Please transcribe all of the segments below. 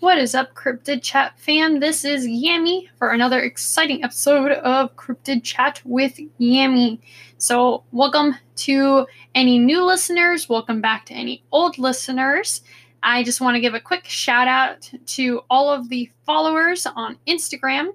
What is up, Cryptid Chat fam? This is Yami for another exciting episode of Cryptid Chat with Yami. So, welcome to any new listeners, welcome back to any old listeners. I just want to give a quick shout out to all of the followers on Instagram.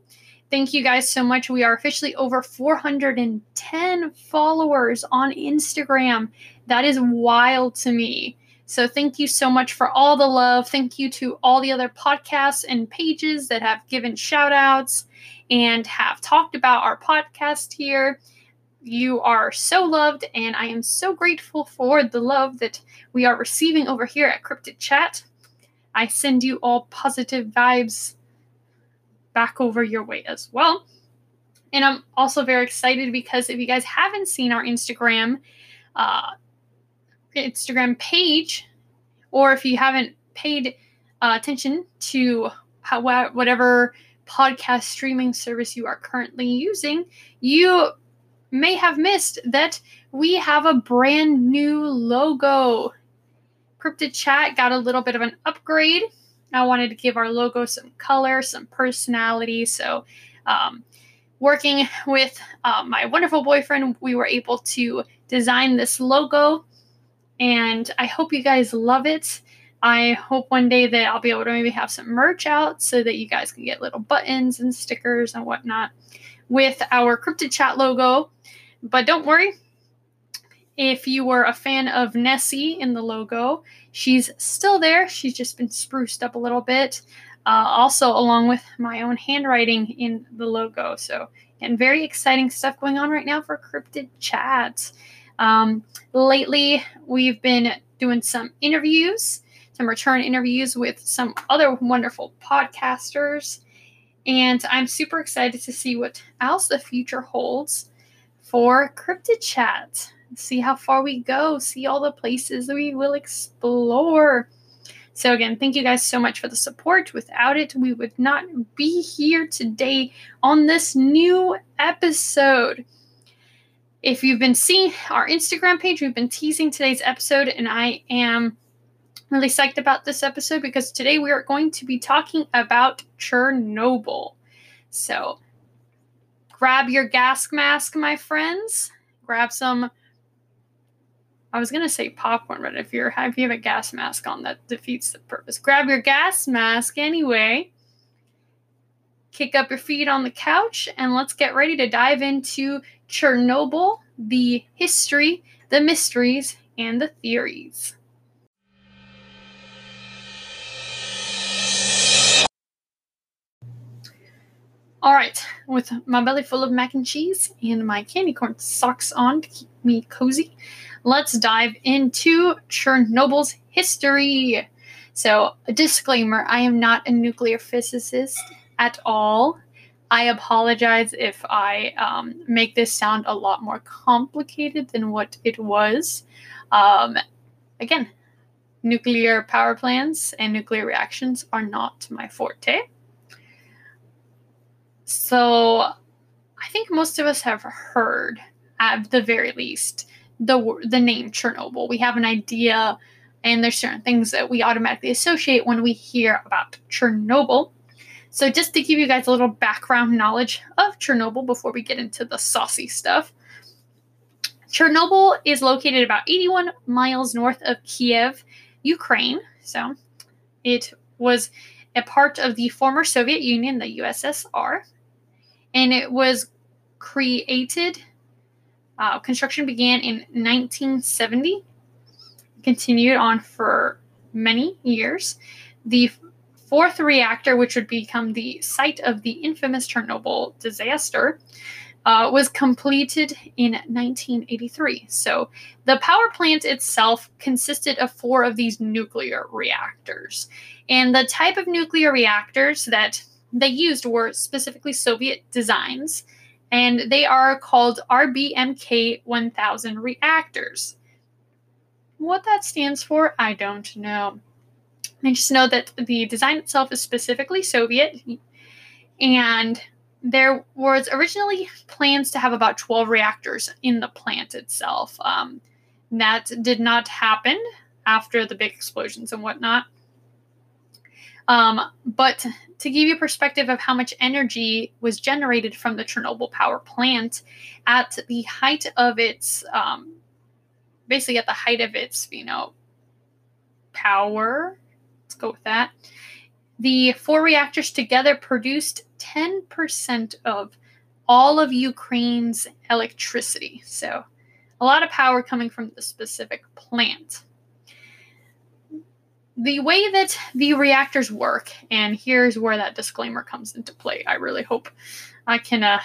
Thank you guys so much. We are officially over 410 followers on Instagram. That is wild to me. So thank you so much for all the love. Thank you to all the other podcasts and pages that have given shout outs and have talked about our podcast here. You are so loved, and I am so grateful for the love that we are receiving over here at Cryptid Chat. I send you all positive vibes back over your way as well. And I'm also very excited because if you guys haven't seen our Instagram, uh, Instagram page, or if you haven't paid uh, attention to how, whatever podcast streaming service you are currently using, you may have missed that we have a brand new logo. Cryptid Chat got a little bit of an upgrade. I wanted to give our logo some color, some personality. So, um, working with uh, my wonderful boyfriend, we were able to design this logo and I hope you guys love it. I hope one day that I'll be able to maybe have some merch out so that you guys can get little buttons and stickers and whatnot with our Cryptid Chat logo. But don't worry, if you were a fan of Nessie in the logo, she's still there. She's just been spruced up a little bit. Uh, also, along with my own handwriting in the logo. So, and very exciting stuff going on right now for Cryptid Chat. Um, lately, we've been doing some interviews, some return interviews with some other wonderful podcasters. And I'm super excited to see what else the future holds for Cryptid Chat. See how far we go, see all the places we will explore. So, again, thank you guys so much for the support. Without it, we would not be here today on this new episode. If you've been seeing our Instagram page, we've been teasing today's episode, and I am really psyched about this episode because today we are going to be talking about Chernobyl. So grab your gas mask, my friends. Grab some. I was gonna say popcorn, but if you're if you have a gas mask on, that defeats the purpose. Grab your gas mask anyway. Kick up your feet on the couch and let's get ready to dive into Chernobyl, the history, the mysteries, and the theories. All right, with my belly full of mac and cheese and my candy corn socks on to keep me cozy, let's dive into Chernobyl's history. So, a disclaimer I am not a nuclear physicist at all. I apologize if I um, make this sound a lot more complicated than what it was. Um, again, nuclear power plants and nuclear reactions are not my forte. So I think most of us have heard, at the very least, the the name Chernobyl. We have an idea, and there's certain things that we automatically associate when we hear about Chernobyl. So, just to give you guys a little background knowledge of Chernobyl before we get into the saucy stuff, Chernobyl is located about 81 miles north of Kiev, Ukraine. So, it was a part of the former Soviet Union, the USSR, and it was created. Uh, construction began in 1970, continued on for many years. The fourth reactor, which would become the site of the infamous Chernobyl disaster, uh, was completed in 1983. So the power plant itself consisted of four of these nuclear reactors. And the type of nuclear reactors that they used were specifically Soviet designs, and they are called RBMK 1000 reactors. What that stands for, I don't know. I just know that the design itself is specifically Soviet, and there was originally plans to have about 12 reactors in the plant itself. Um, that did not happen after the big explosions and whatnot. Um, but to give you perspective of how much energy was generated from the Chernobyl power plant at the height of its, um, basically at the height of its, you know, power. Let's go with that. The four reactors together produced 10% of all of Ukraine's electricity. So, a lot of power coming from the specific plant. The way that the reactors work, and here's where that disclaimer comes into play. I really hope I can uh,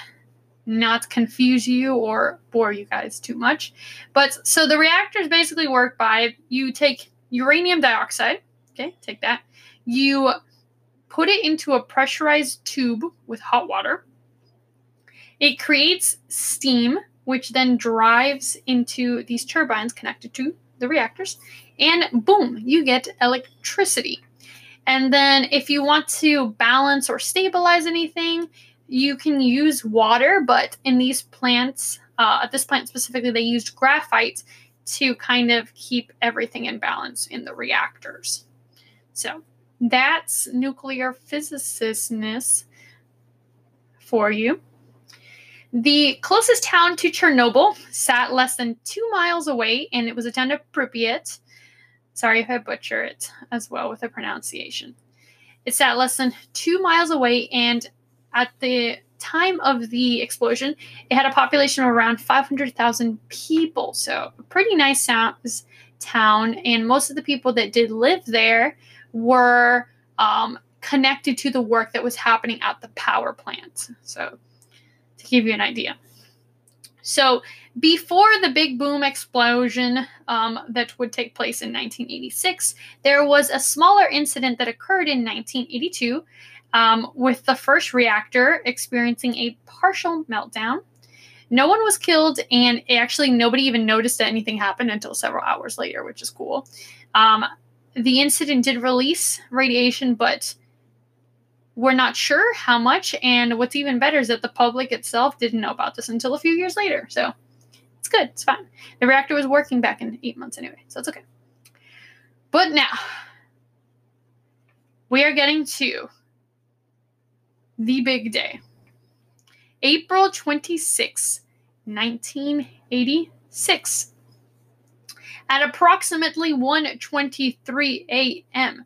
not confuse you or bore you guys too much. But so the reactors basically work by you take uranium dioxide, okay, take that, you put it into a pressurized tube with hot water it creates steam, which then drives into these turbines connected to the reactors, and boom, you get electricity. And then, if you want to balance or stabilize anything, you can use water, but in these plants, uh, at this plant specifically, they used graphite to kind of keep everything in balance in the reactors. So that's nuclear physicistness for you. The closest town to Chernobyl sat less than two miles away, and it was a town of Pripyat. Sorry if I butcher it as well with the pronunciation. It sat less than two miles away, and at the time of the explosion, it had a population of around 500,000 people. So, a pretty nice town, and most of the people that did live there were um, connected to the work that was happening at the power plant. So, to give you an idea. So, before the big boom explosion um, that would take place in 1986, there was a smaller incident that occurred in 1982 um, with the first reactor experiencing a partial meltdown. No one was killed, and actually, nobody even noticed that anything happened until several hours later, which is cool. Um, the incident did release radiation, but we're not sure how much. And what's even better is that the public itself didn't know about this until a few years later. So it's good. It's fine. The reactor was working back in eight months anyway, so it's okay. But now we are getting to the big day. April 26, 1986. At approximately 1:23 a.m.,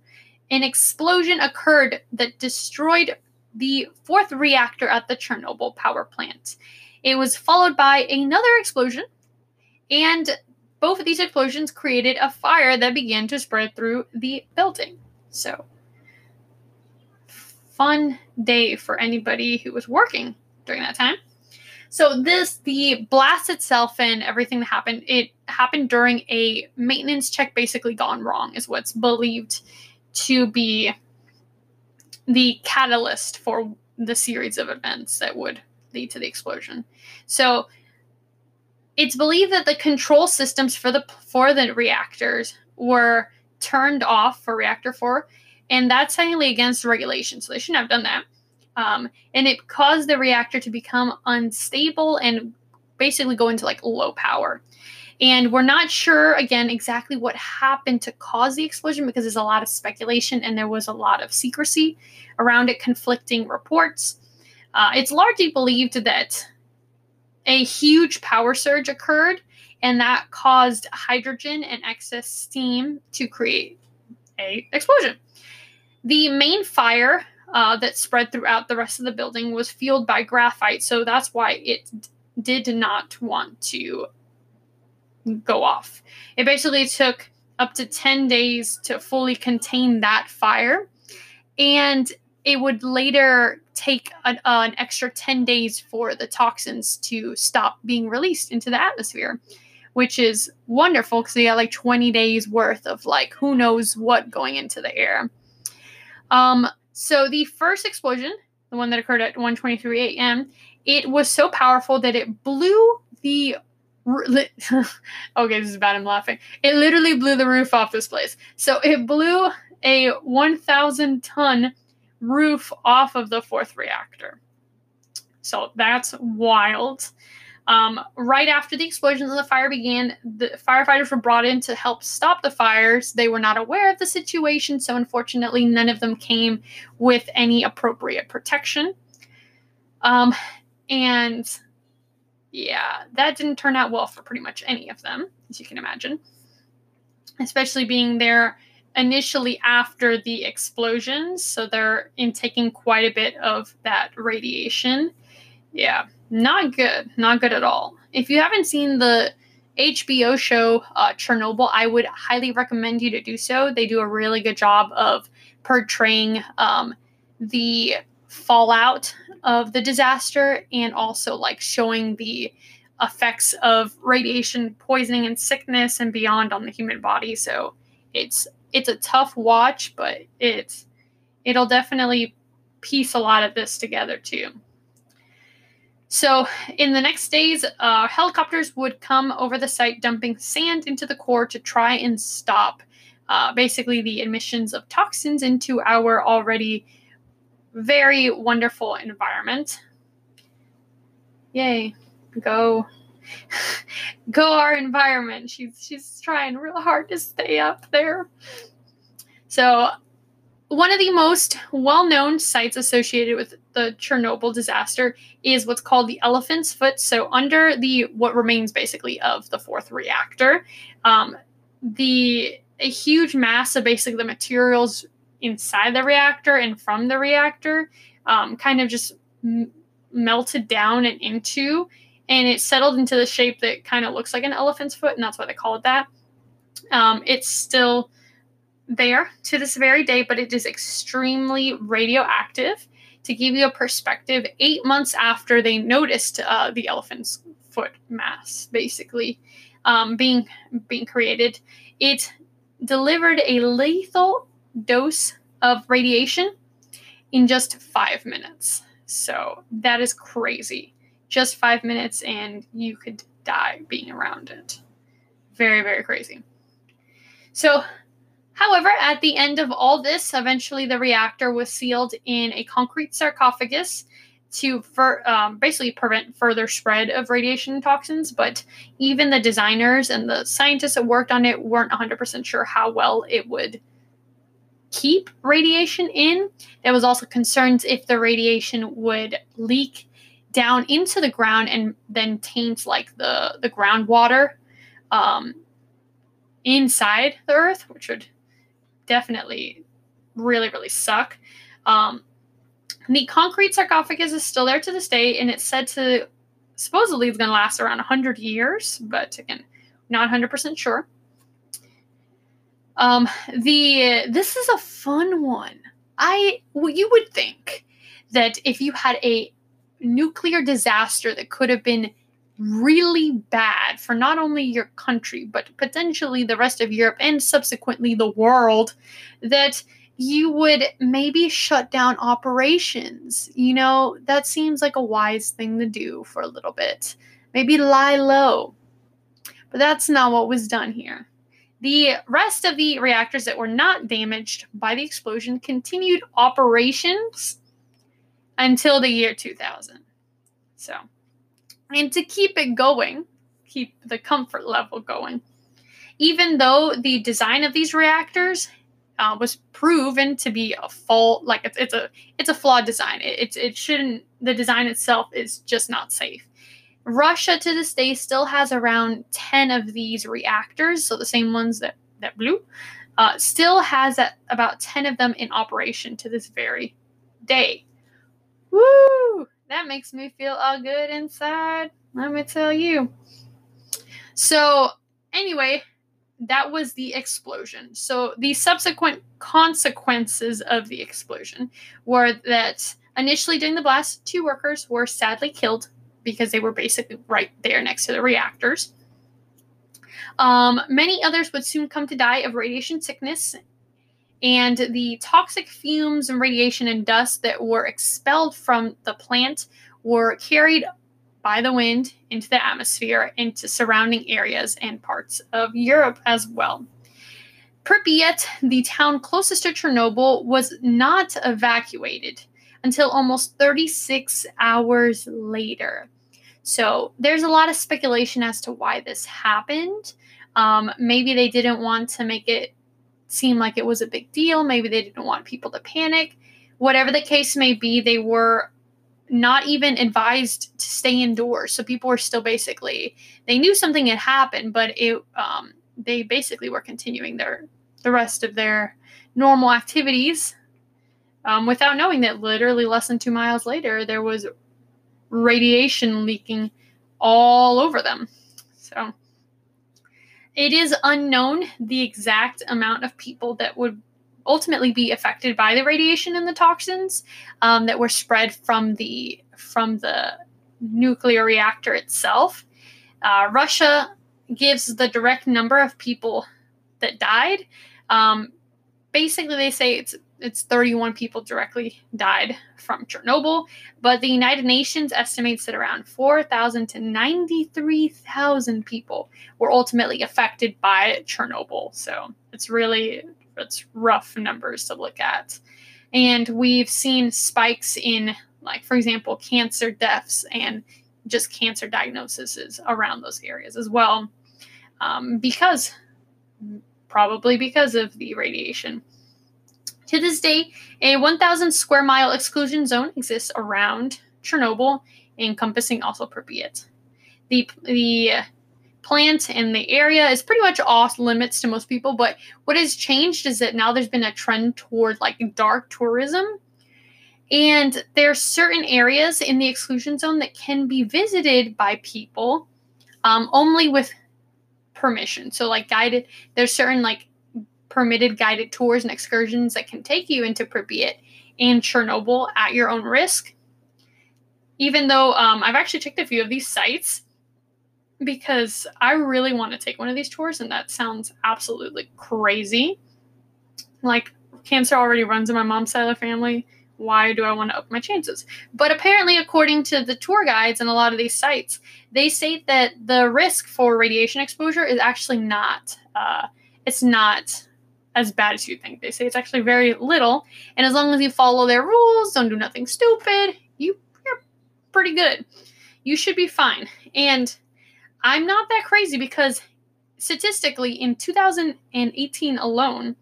an explosion occurred that destroyed the fourth reactor at the Chernobyl power plant. It was followed by another explosion, and both of these explosions created a fire that began to spread through the building. So, fun day for anybody who was working during that time. So this the blast itself and everything that happened, it happened during a maintenance check basically gone wrong is what's believed to be the catalyst for the series of events that would lead to the explosion. So it's believed that the control systems for the for the reactors were turned off for reactor 4 and that's technically against regulation so they shouldn't have done that um, and it caused the reactor to become unstable and basically go into like low power and we're not sure, again, exactly what happened to cause the explosion because there's a lot of speculation and there was a lot of secrecy around it, conflicting reports. Uh, it's largely believed that a huge power surge occurred and that caused hydrogen and excess steam to create a explosion. The main fire uh, that spread throughout the rest of the building was fueled by graphite, so that's why it did not want to go off. It basically took up to 10 days to fully contain that fire. And it would later take an, uh, an, extra 10 days for the toxins to stop being released into the atmosphere, which is wonderful because they got like 20 days worth of like who knows what going into the air. Um, so the first explosion, the one that occurred at 1:23 a.m., it was so powerful that it blew the okay, this is bad. I'm laughing. It literally blew the roof off this place. So it blew a 1,000 ton roof off of the fourth reactor. So that's wild. Um, right after the explosions and the fire began, the firefighters were brought in to help stop the fires. They were not aware of the situation, so unfortunately, none of them came with any appropriate protection. Um, and yeah, that didn't turn out well for pretty much any of them, as you can imagine, especially being there initially after the explosions. So they're intaking quite a bit of that radiation. Yeah, not good. Not good at all. If you haven't seen the HBO show uh, Chernobyl, I would highly recommend you to do so. They do a really good job of portraying um, the fallout of the disaster and also like showing the effects of radiation poisoning and sickness and beyond on the human body. So it's it's a tough watch, but it's it'll definitely piece a lot of this together too. So, in the next days, uh, helicopters would come over the site, dumping sand into the core to try and stop uh, basically the emissions of toxins into our already very wonderful environment. Yay, go. go our environment. She's she's trying real hard to stay up there. So one of the most well-known sites associated with the Chernobyl disaster is what's called the Elephant's Foot. So under the what remains basically of the fourth reactor, um, the a huge mass of basically the materials inside the reactor and from the reactor um, kind of just m- melted down and into, and it settled into the shape that kind of looks like an elephant's foot, and that's why they call it that. Um, it's still there to this very day, but it is extremely radioactive. To give you a perspective, eight months after they noticed uh, the elephant's foot mass, basically um, being being created, it delivered a lethal dose of radiation in just five minutes. So that is crazy. Just five minutes, and you could die being around it. Very, very crazy. So However, at the end of all this, eventually the reactor was sealed in a concrete sarcophagus to for, um, basically prevent further spread of radiation toxins. But even the designers and the scientists that worked on it weren't 100% sure how well it would keep radiation in. There was also concerns if the radiation would leak down into the ground and then taint like the the groundwater um, inside the earth, which would definitely really, really suck. Um, the concrete sarcophagus is still there to this day, and it's said to supposedly it's going to last around 100 years, but again, not 100% sure. Um, the this is a fun one. I well, you would think that if you had a nuclear disaster that could have been really bad for not only your country, but potentially the rest of Europe and subsequently the world, that you would maybe shut down operations. You know, that seems like a wise thing to do for a little bit. Maybe lie low. But that's not what was done here. The rest of the reactors that were not damaged by the explosion continued operations until the year 2000. So, and to keep it going, keep the comfort level going. Even though the design of these reactors uh, was proven to be a fault, like it's, it's a it's a flawed design. It, it it shouldn't. The design itself is just not safe. Russia to this day still has around ten of these reactors, so the same ones that that blew. Uh, still has about 10 of them in operation to this very day. Woo! That makes me feel all good inside. Let me tell you. So, anyway, that was the explosion. So, the subsequent consequences of the explosion were that initially during the blast, two workers were sadly killed because they were basically right there next to the reactors. Um, many others would soon come to die of radiation sickness and the toxic fumes and radiation and dust that were expelled from the plant were carried by the wind into the atmosphere into surrounding areas and parts of Europe as well. Pripyat, the town closest to Chernobyl, was not evacuated until almost 36 hours later. So there's a lot of speculation as to why this happened. Um, maybe they didn't want to make it seem like it was a big deal. Maybe they didn't want people to panic. Whatever the case may be, they were not even advised to stay indoors. So people were still basically they knew something had happened, but it um, they basically were continuing their the rest of their normal activities um, without knowing that literally less than two miles later there was radiation leaking all over them. So it is unknown the exact amount of people that would ultimately be affected by the radiation and the toxins um, that were spread from the from the nuclear reactor itself. Uh, Russia gives the direct number of people that died. Um, basically, they say it's it's 31 people directly died from Chernobyl, but the United Nations estimates that around 4,000 to 93,000 people were ultimately affected by Chernobyl. So it's really it's rough numbers to look at. And we've seen spikes in like for example cancer deaths and just cancer diagnoses around those areas as well um, because probably because of the radiation to this day, a 1,000 square mile exclusion zone exists around Chernobyl, encompassing also Pripyat. The, the plant and the area is pretty much off limits to most people, but what has changed is that now there's been a trend toward like dark tourism. And there are certain areas in the exclusion zone that can be visited by people um, only with permission. So, like guided, there's certain like permitted guided tours and excursions that can take you into Pripyat and Chernobyl at your own risk. Even though um, I've actually checked a few of these sites because I really want to take one of these tours, and that sounds absolutely crazy. Like, cancer already runs in my mom's side of the family. Why do I want to up my chances? But apparently, according to the tour guides and a lot of these sites, they say that the risk for radiation exposure is actually not. Uh, it's not as bad as you think. They say it's actually very little, and as long as you follow their rules, don't do nothing stupid, you, you're pretty good. You should be fine. And I'm not that crazy because statistically, in 2018 alone,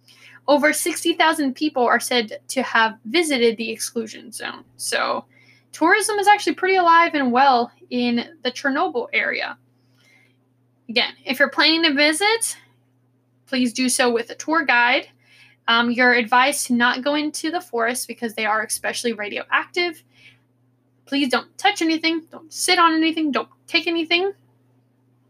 over 60,000 people are said to have visited the exclusion zone. So, tourism is actually pretty alive and well in the Chernobyl area. Again, if you're planning to visit, please do so with a tour guide. Um, you're advised to not go into the forest because they are especially radioactive. Please don't touch anything, don't sit on anything, don't take anything.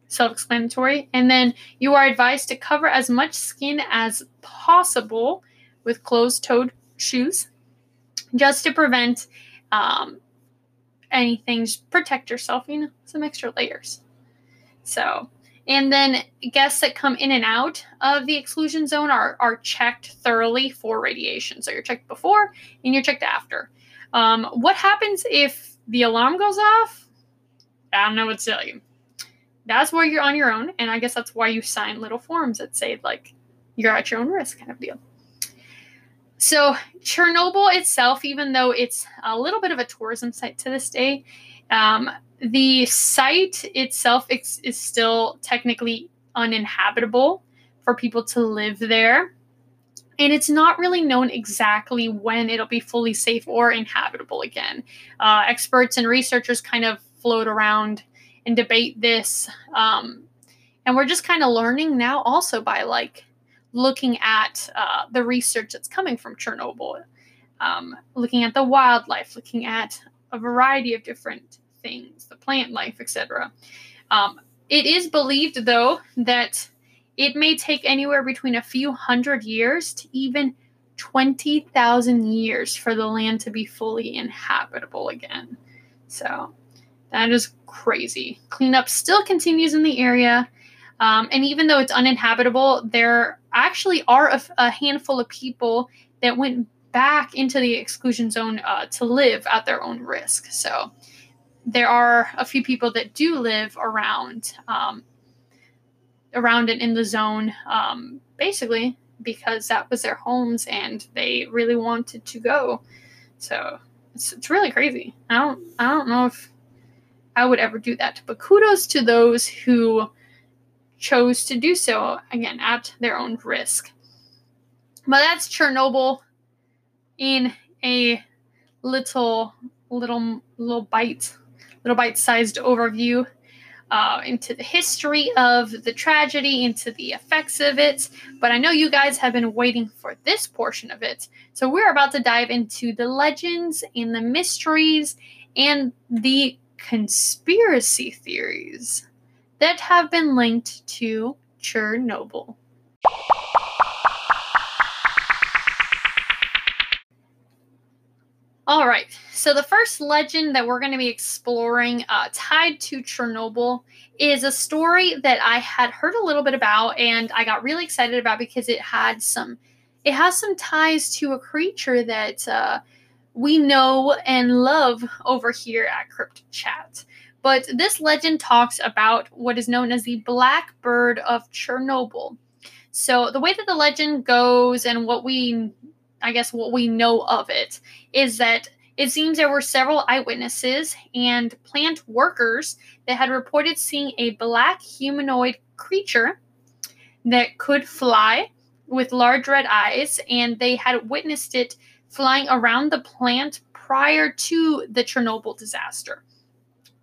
Self explanatory. And then you are advised to cover as much skin as possible with closed toed shoes just to prevent um, anything, just protect yourself, you know, some extra layers. So, and then guests that come in and out of the exclusion zone are, are checked thoroughly for radiation. So you're checked before and you're checked after. Um, what happens if the alarm goes off? I don't know what to tell you. That's where you're on your own. And I guess that's why you sign little forms that say, like, you're at your own risk kind of deal. So, Chernobyl itself, even though it's a little bit of a tourism site to this day, um, the site itself is, is still technically uninhabitable for people to live there. And it's not really known exactly when it'll be fully safe or inhabitable again. Uh, experts and researchers kind of float around and debate this. Um, and we're just kind of learning now also by like looking at uh, the research that's coming from Chernobyl, um, looking at the wildlife, looking at a variety of different things, the plant life, etc. Um, it is believed, though, that it may take anywhere between a few hundred years to even 20,000 years for the land to be fully inhabitable again. So that is crazy. Cleanup still continues in the area. Um, and even though it's uninhabitable, there actually are a, a, handful of people that went back into the exclusion zone uh, to live at their own risk. So there are a few people that do live around um, around and in the zone um, basically because that was their homes and they really wanted to go so it's, it's really crazy i don't i don't know if I would ever do that. But kudos to those who chose to do so, again, at their own risk. But that's Chernobyl in a little, little, little bite, little bite-sized overview uh, into the history of the tragedy, into the effects of it. But I know you guys have been waiting for this portion of it. So we're about to dive into the legends and the mysteries and the conspiracy theories that have been linked to Chernobyl. All right, so the first legend that we're going to be exploring uh, tied to Chernobyl is a story that I had heard a little bit about and I got really excited about because it had some it has some ties to a creature that uh, we know and love over here at Crypt Chat. But this legend talks about what is known as the Black Bird of Chernobyl. So the way that the legend goes and what we I guess what we know of it is that it seems there were several eyewitnesses and plant workers that had reported seeing a black humanoid creature that could fly with large red eyes, and they had witnessed it flying around the plant prior to the Chernobyl disaster.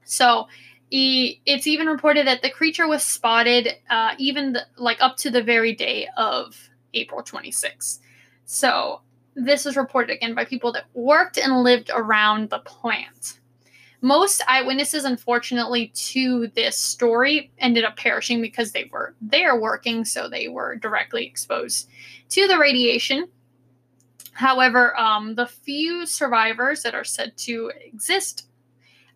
So it's even reported that the creature was spotted uh, even the, like up to the very day of April 26. So this was reported again by people that worked and lived around the plant. Most eyewitnesses, unfortunately, to this story ended up perishing because they were there working, so they were directly exposed to the radiation. However, um, the few survivors that are said to exist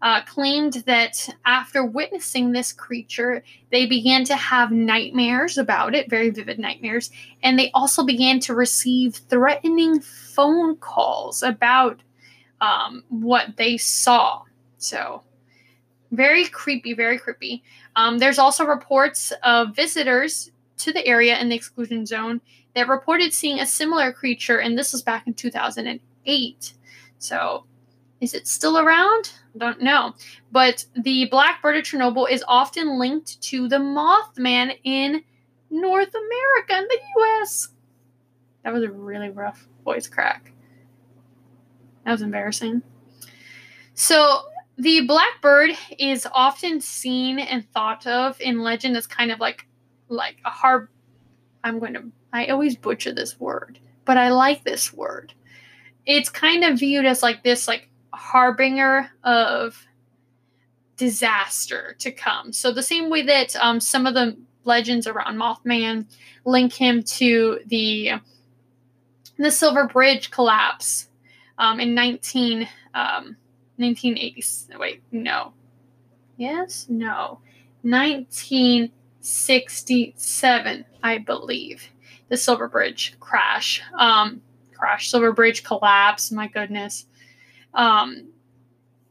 uh, claimed that after witnessing this creature, they began to have nightmares about it, very vivid nightmares, and they also began to receive threatening phone calls about um, what they saw. So, very creepy, very creepy. Um, there's also reports of visitors to the area in the exclusion zone that reported seeing a similar creature, and this was back in 2008. So, is it still around? I don't know. But the Blackbird of Chernobyl is often linked to the Mothman in North America and the US. That was a really rough voice crack. That was embarrassing. So, the blackbird is often seen and thought of in legend as kind of like like a hard I'm going to I always butcher this word, but I like this word. It's kind of viewed as like this like harbinger of disaster to come. So the same way that um, some of the legends around Mothman link him to the the Silver Bridge collapse um, in 19 um, 1980. Wait, no. Yes, no. 1967, I believe. The Silver Bridge crash. Um, crash. Silver Bridge collapse. My goodness um,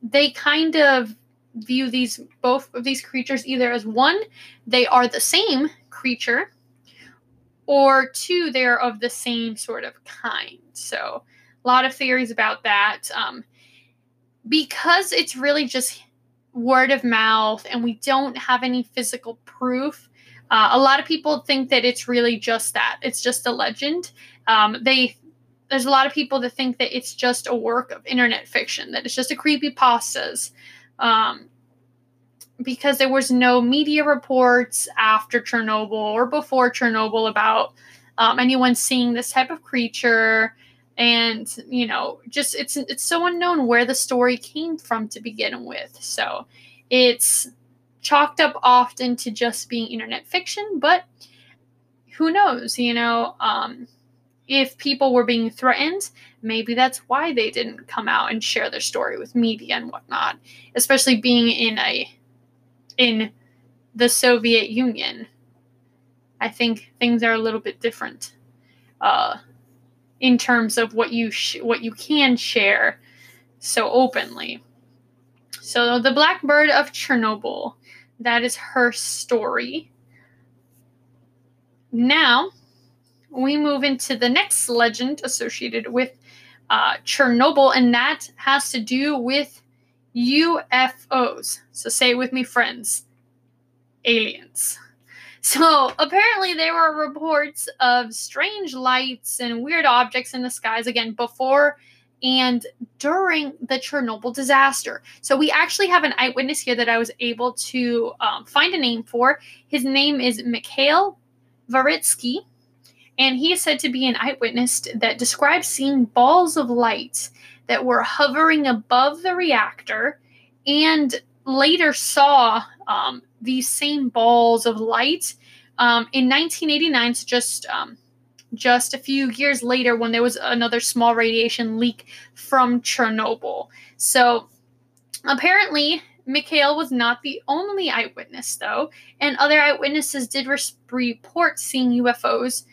they kind of view these both of these creatures either as one, they are the same creature, or two, they're of the same sort of kind. So, a lot of theories about that. Um, because it's really just word of mouth and we don't have any physical proof, uh, a lot of people think that it's really just that. It's just a legend. Um, they there's a lot of people that think that it's just a work of internet fiction, that it's just a creepy pastas. Um, because there was no media reports after Chernobyl or before Chernobyl about um, anyone seeing this type of creature, and you know, just it's it's so unknown where the story came from to begin with. So it's chalked up often to just being internet fiction, but who knows? You know, um, if people were being threatened, maybe that's why they didn't come out and share their story with media and whatnot. Especially being in a in the Soviet Union, I think things are a little bit different uh, in terms of what you sh- what you can share so openly. So the Blackbird of Chernobyl, that is her story. Now we move into the next legend associated with uh, Chernobyl, and that has to do with UFOs. So say it with me, friends aliens. So apparently, there were reports of strange lights and weird objects in the skies again before and during the Chernobyl disaster. So we actually have an eyewitness here that I was able to um, find a name for. His name is Mikhail Varitsky, and he is said to be an eyewitness that describes seeing balls of light that were hovering above the reactor and later saw um, these same balls of light um, in 1989 so just um, just a few years later when there was another small radiation leak from chernobyl. So apparently mikhail was not the only eyewitness though and other eyewitnesses did report seeing ufos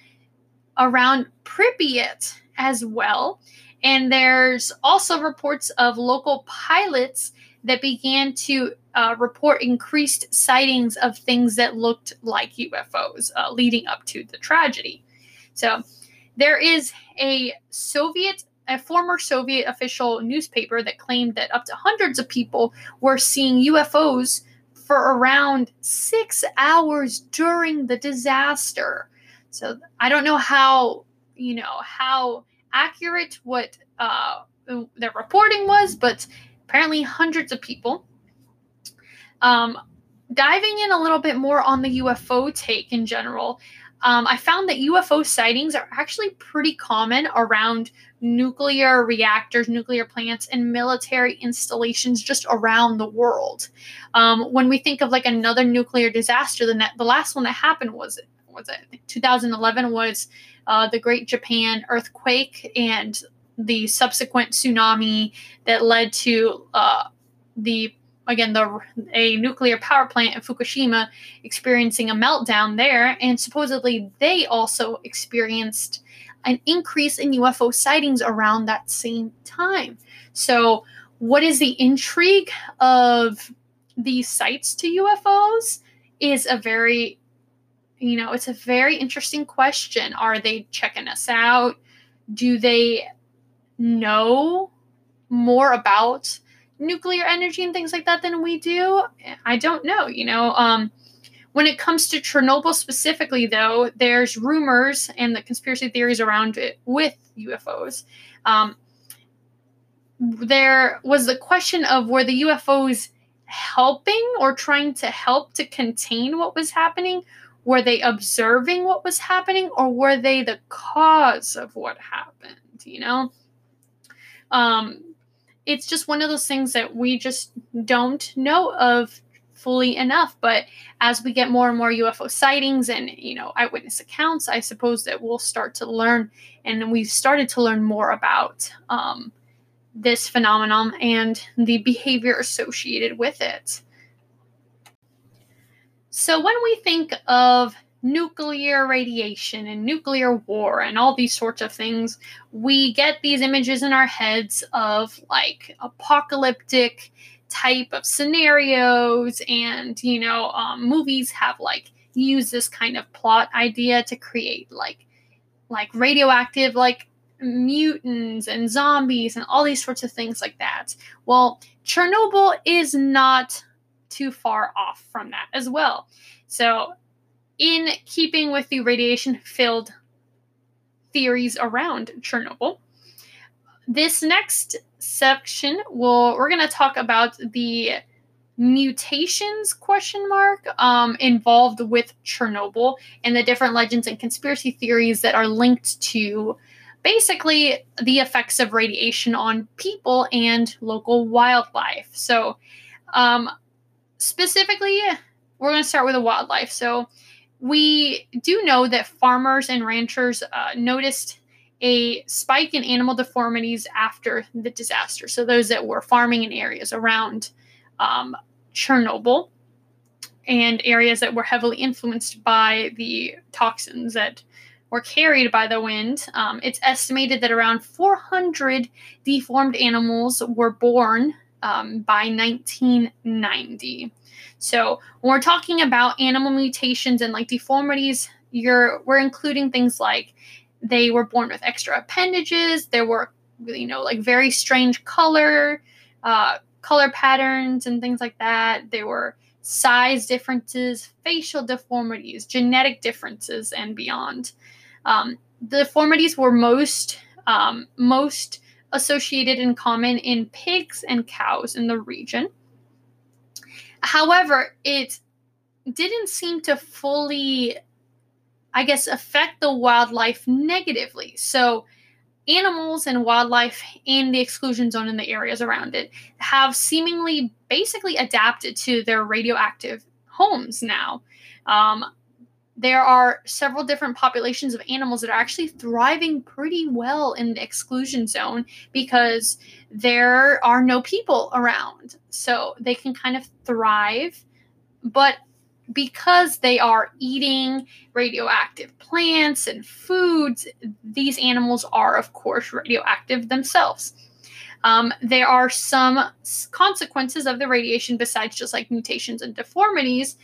around pripyat as well and there's also reports of local pilots that began to uh, report increased sightings of things that looked like UFOs uh, leading up to the tragedy. So there is a Soviet, a former Soviet official newspaper that claimed that up to hundreds of people were seeing UFOs for around six hours during the disaster. So I don't know how, you know, how accurate what uh, their reporting was, but apparently hundreds of people. Um, diving in a little bit more on the UFO take in general, um, I found that UFO sightings are actually pretty common around nuclear reactors, nuclear plants, and military installations just around the world. Um, when we think of like another nuclear disaster, the, the last one that happened was was it 2011 was uh, the Great Japan earthquake, and the subsequent tsunami that led to uh, the again the a nuclear power plant in Fukushima experiencing a meltdown there, and supposedly they also experienced an increase in UFO sightings around that same time. So, what is the intrigue of these sites to UFOs? Is a very you know, it's a very interesting question. Are they checking us out? Do they know more about nuclear energy and things like that than we do. I don't know, you know. Um, when it comes to Chernobyl specifically, though, there's rumors and the conspiracy theories around it with UFOs. Um, there was the question of were the UFOs helping or trying to help to contain what was happening? Were they observing what was happening or were they the cause of what happened? You know? Um, it's just one of those things that we just don't know of fully enough. But as we get more and more UFO sightings and you know eyewitness accounts, I suppose that we'll start to learn, and we've started to learn more about um, this phenomenon and the behavior associated with it. So when we think of nuclear radiation and nuclear war and all these sorts of things, we get these images in our heads of like apocalyptic type of scenarios. And, you know, um, movies have like used this kind of plot idea to create like like radioactive like mutants and zombies and all these sorts of things like that. Well, Chernobyl is not too far off from that as well. So in keeping with the radiation filled theories around Chernobyl. This next section will we're going to talk about the mutations question mark um, involved with Chernobyl and the different legends and conspiracy theories that are linked to basically the effects of radiation on people and local wildlife. So, um, specifically, we're going to start with the wildlife. So, we do know that farmers and ranchers uh, noticed a spike in animal deformities after the disaster. So, those that were farming in areas around um, Chernobyl and areas that were heavily influenced by the toxins that were carried by the wind. Um, it's estimated that around 400 deformed animals were born um, by 1990. So when we're talking about animal mutations and like deformities, you're we're including things like they were born with extra appendages, there were you know like very strange color, uh, color patterns and things like that. There were size differences, facial deformities, genetic differences, and beyond. Um, the deformities were most um, most associated in common in pigs and cows in the region. However, it didn't seem to fully, I guess, affect the wildlife negatively. So, animals and wildlife in the exclusion zone and the areas around it have seemingly basically adapted to their radioactive homes now. Um, there are several different populations of animals that are actually thriving pretty well in the exclusion zone because there are no people around. So they can kind of thrive. But because they are eating radioactive plants and foods, these animals are, of course, radioactive themselves. Um, there are some consequences of the radiation besides just like mutations and deformities.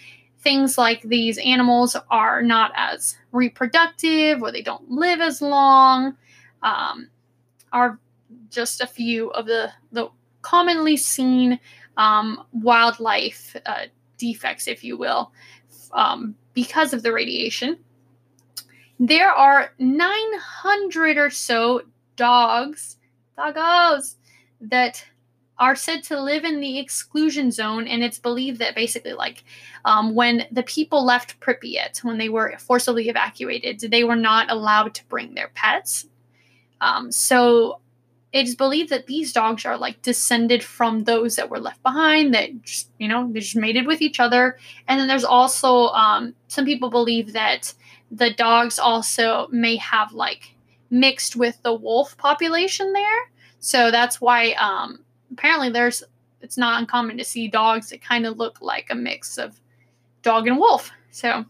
Things like these animals are not as reproductive or they don't live as long, um, are just a few of the, the commonly seen um, wildlife uh, defects, if you will, um, because of the radiation. There are 900 or so dogs, doggos, that are said to live in the exclusion zone, and it's believed that basically, like, um, when the people left Pripyat, when they were forcibly evacuated, they were not allowed to bring their pets. Um, so it is believed that these dogs are like descended from those that were left behind that just you know they just mated with each other and then there's also um, some people believe that the dogs also may have like mixed with the wolf population there so that's why um, apparently there's it's not uncommon to see dogs that kind of look like a mix of dog and wolf so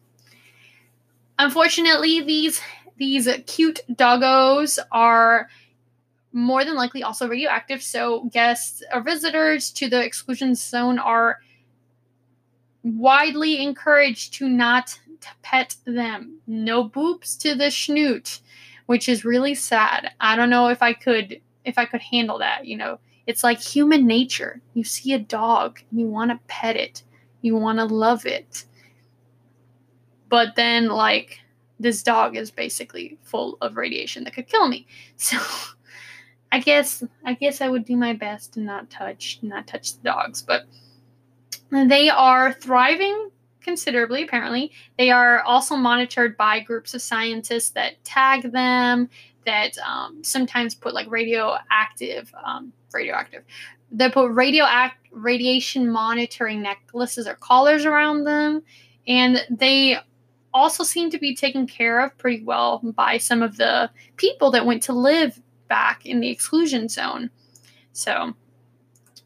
unfortunately these these cute doggos are more than likely also radioactive. So guests or visitors to the exclusion zone are widely encouraged to not pet them. No boops to the schnoot, which is really sad. I don't know if I could if I could handle that, you know. It's like human nature. You see a dog and you want to pet it. You want to love it. But then like this dog is basically full of radiation that could kill me. So I guess I guess I would do my best to not touch not touch the dogs, but they are thriving considerably apparently. They are also monitored by groups of scientists that tag them that um, sometimes put like radioactive um, radioactive they put radioact radiation monitoring necklaces or collars around them and they also seem to be taken care of pretty well by some of the people that went to live back in the exclusion zone. So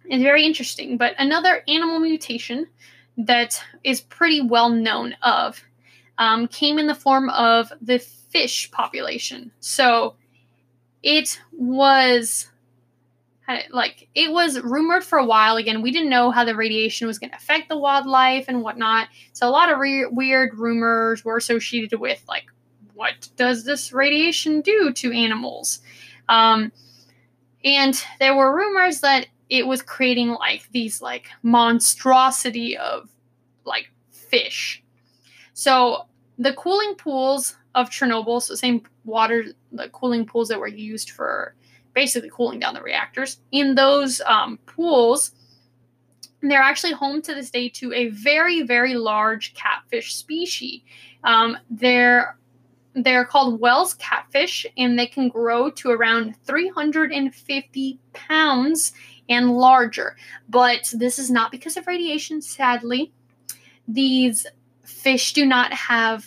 it's very interesting. But another animal mutation that is pretty well known of um, came in the form of the fish population. So it was like it was rumored for a while. Again we didn't know how the radiation was going to affect the wildlife and whatnot. So a lot of re- weird rumors were associated with like what does this radiation do to animals? Um, and there were rumors that it was creating like these like monstrosity of like fish. So the cooling pools of Chernobyl, so same water, the cooling pools that were used for basically cooling down the reactors, in those um, pools, they're actually home to this day to a very, very large catfish species. Um, there they're called Wels catfish, and they can grow to around 350 pounds and larger. But this is not because of radiation, sadly. These fish do not have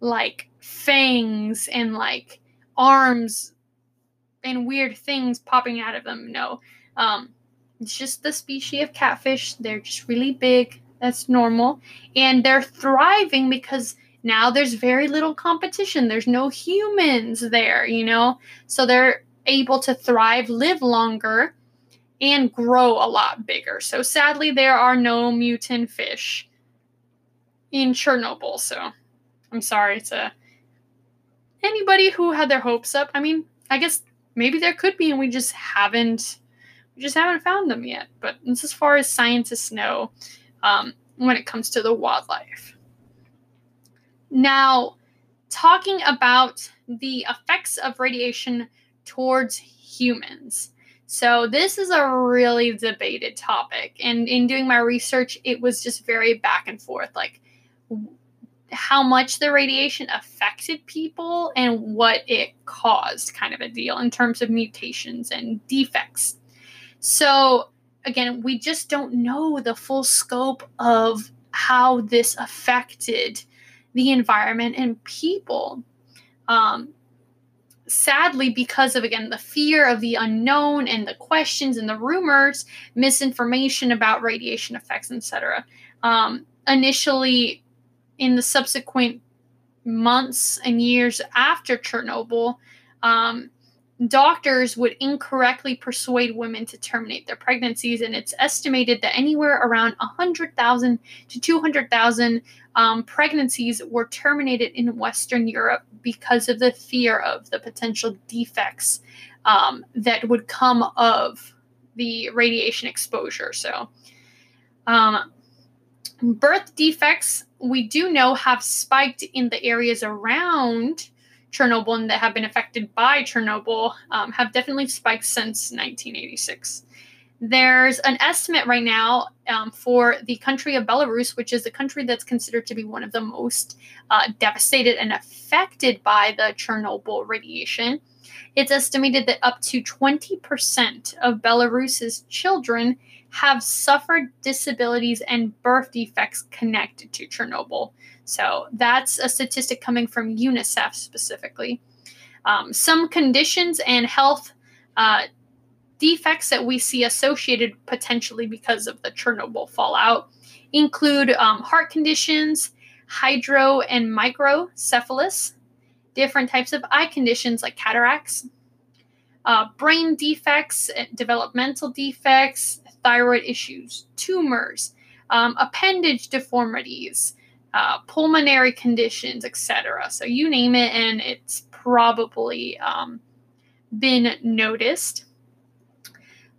like fangs and like arms and weird things popping out of them. No. Um, it's just the species of catfish. They're just really big. That's normal. And they're thriving because now there's very little competition. There's no humans there, you know? So they're able to thrive, live longer, and grow a lot bigger. So sadly, there are no mutant fish in Chernobyl. So I'm sorry to anybody who had their hopes up. I mean, I guess maybe there could be, and we just haven't We just haven't found them yet. But it's as far as scientists know um, when it comes to the wildlife. Now, talking about the effects of radiation towards humans. So, this is a really debated topic. And in doing my research, it was just very back and forth like how much the radiation affected people and what it caused, kind of a deal in terms of mutations and defects. So, again, we just don't know the full scope of how this affected the environment and people. Um, sadly, because of again the fear of the unknown and the questions and the rumors, misinformation about radiation effects, etc. Um, initially, in the subsequent months and years after Chernobyl, um, doctors would incorrectly persuade women to terminate their pregnancies, and it's estimated that anywhere around 100,000 to 200,000 um, pregnancies were terminated in Western Europe because of the fear of the potential defects um, that would come of the radiation exposure. So, um, birth defects we do know have spiked in the areas around Chernobyl and that have been affected by Chernobyl um, have definitely spiked since 1986. There's an estimate right now um, for the country of Belarus, which is the country that's considered to be one of the most uh, devastated and affected by the Chernobyl radiation. It's estimated that up to 20% of Belarus's children have suffered disabilities and birth defects connected to Chernobyl. So that's a statistic coming from UNICEF specifically. Um, some conditions and health uh, defects that we see associated potentially because of the Chernobyl fallout include um, heart conditions, hydro and microcephalus, different types of eye conditions like cataracts, uh, brain defects, developmental defects, thyroid issues, tumors, um, appendage deformities, uh, pulmonary conditions, etc. So you name it, and it's probably um, been noticed.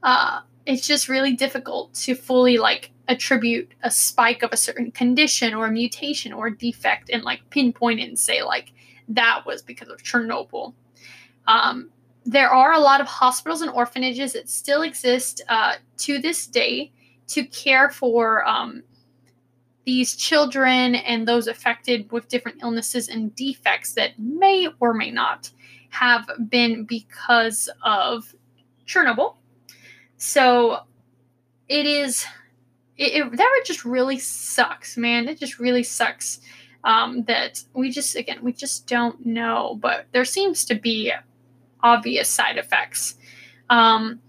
Uh, it's just really difficult to fully like attribute a spike of a certain condition or mutation or defect and like pinpoint it and say like that was because of Chernobyl. Um, there are a lot of hospitals and orphanages that still exist uh, to this day to care for um, these children and those affected with different illnesses and defects that may or may not have been because of Chernobyl. So it is, it, it that just really sucks, man. It just really sucks um, that we just, again, we just don't know. But there seems to be obvious side effects. Um,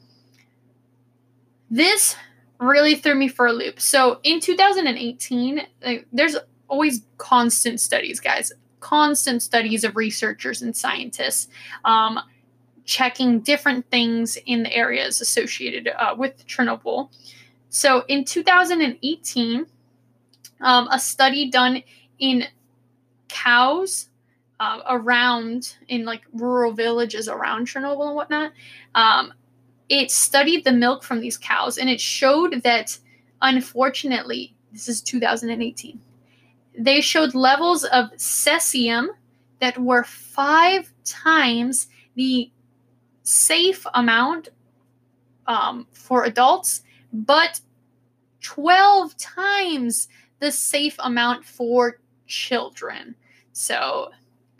this really threw me for a loop. So in 2018, like, there's always constant studies, guys, constant studies of researchers and scientists um, checking different things in the areas associated uh, with Chernobyl. So in 2018, um, a study done in cows uh, around in like rural villages around Chernobyl and whatnot um, it studied the milk from these cows and it showed that unfortunately this is 2018 they showed levels of cesium that were five times the safe amount um, for adults but 12 times the safe amount for children. So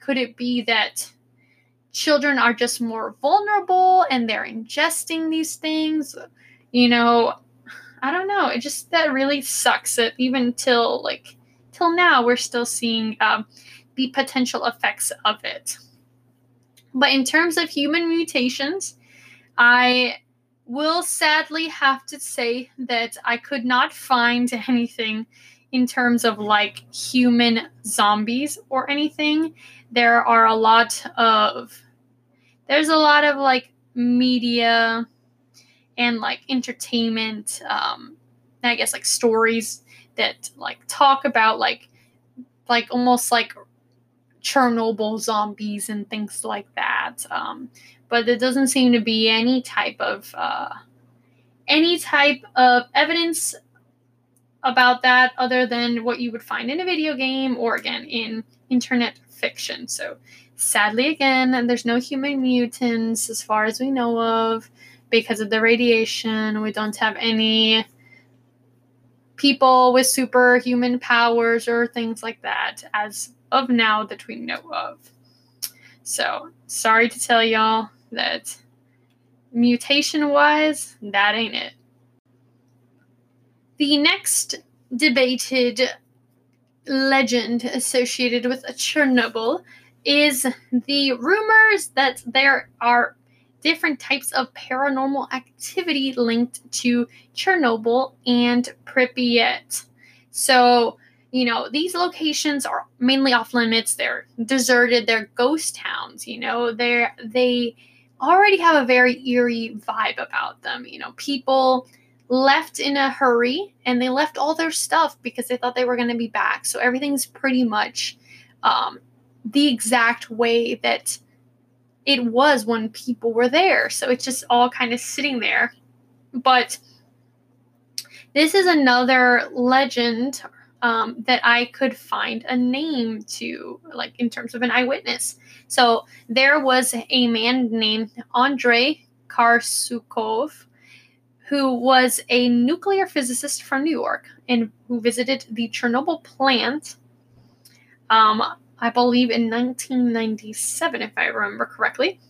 could it be that children are just more vulnerable and they're ingesting these things. You know, I don't know. It just that really sucks that even till like till now we're still seeing um, the potential effects of it. But in terms of human mutations, I will sadly have to say that I could not find anything in terms of like human zombies or anything. There are a lot of there's a lot of like media and like entertainment um i guess like stories that like talk about like like almost like chernobyl zombies and things like that um but there doesn't seem to be any type of uh any type of evidence about that other than what you would find in a video game or again in internet fiction. So sadly again, there's no human mutants as far as we know of because of the radiation. We don't have any people with superhuman powers or things like that as of now that we know of. So, sorry to tell y'all that mutation wise, that ain't it. The next debated legend associated with Chernobyl is the rumors that there are different types of paranormal activity linked to Chernobyl and Pripyat. So, you know, these locations are mainly off limits. They're deserted. They're ghost towns. You know, they're they already have a very eerie vibe about them. You know, people left in a hurry and they left all their stuff because they thought they were going to be back. So everything's pretty much um, the exact way that it was when people were there. So it's just all kind of sitting there. But this is another legend um, that I could find a name to, like in terms of an eyewitness. So there was a man named Andrei Karsukov who was a nuclear physicist from New York and who visited the Chernobyl plant um, I believe in 1997, if I remember correctly.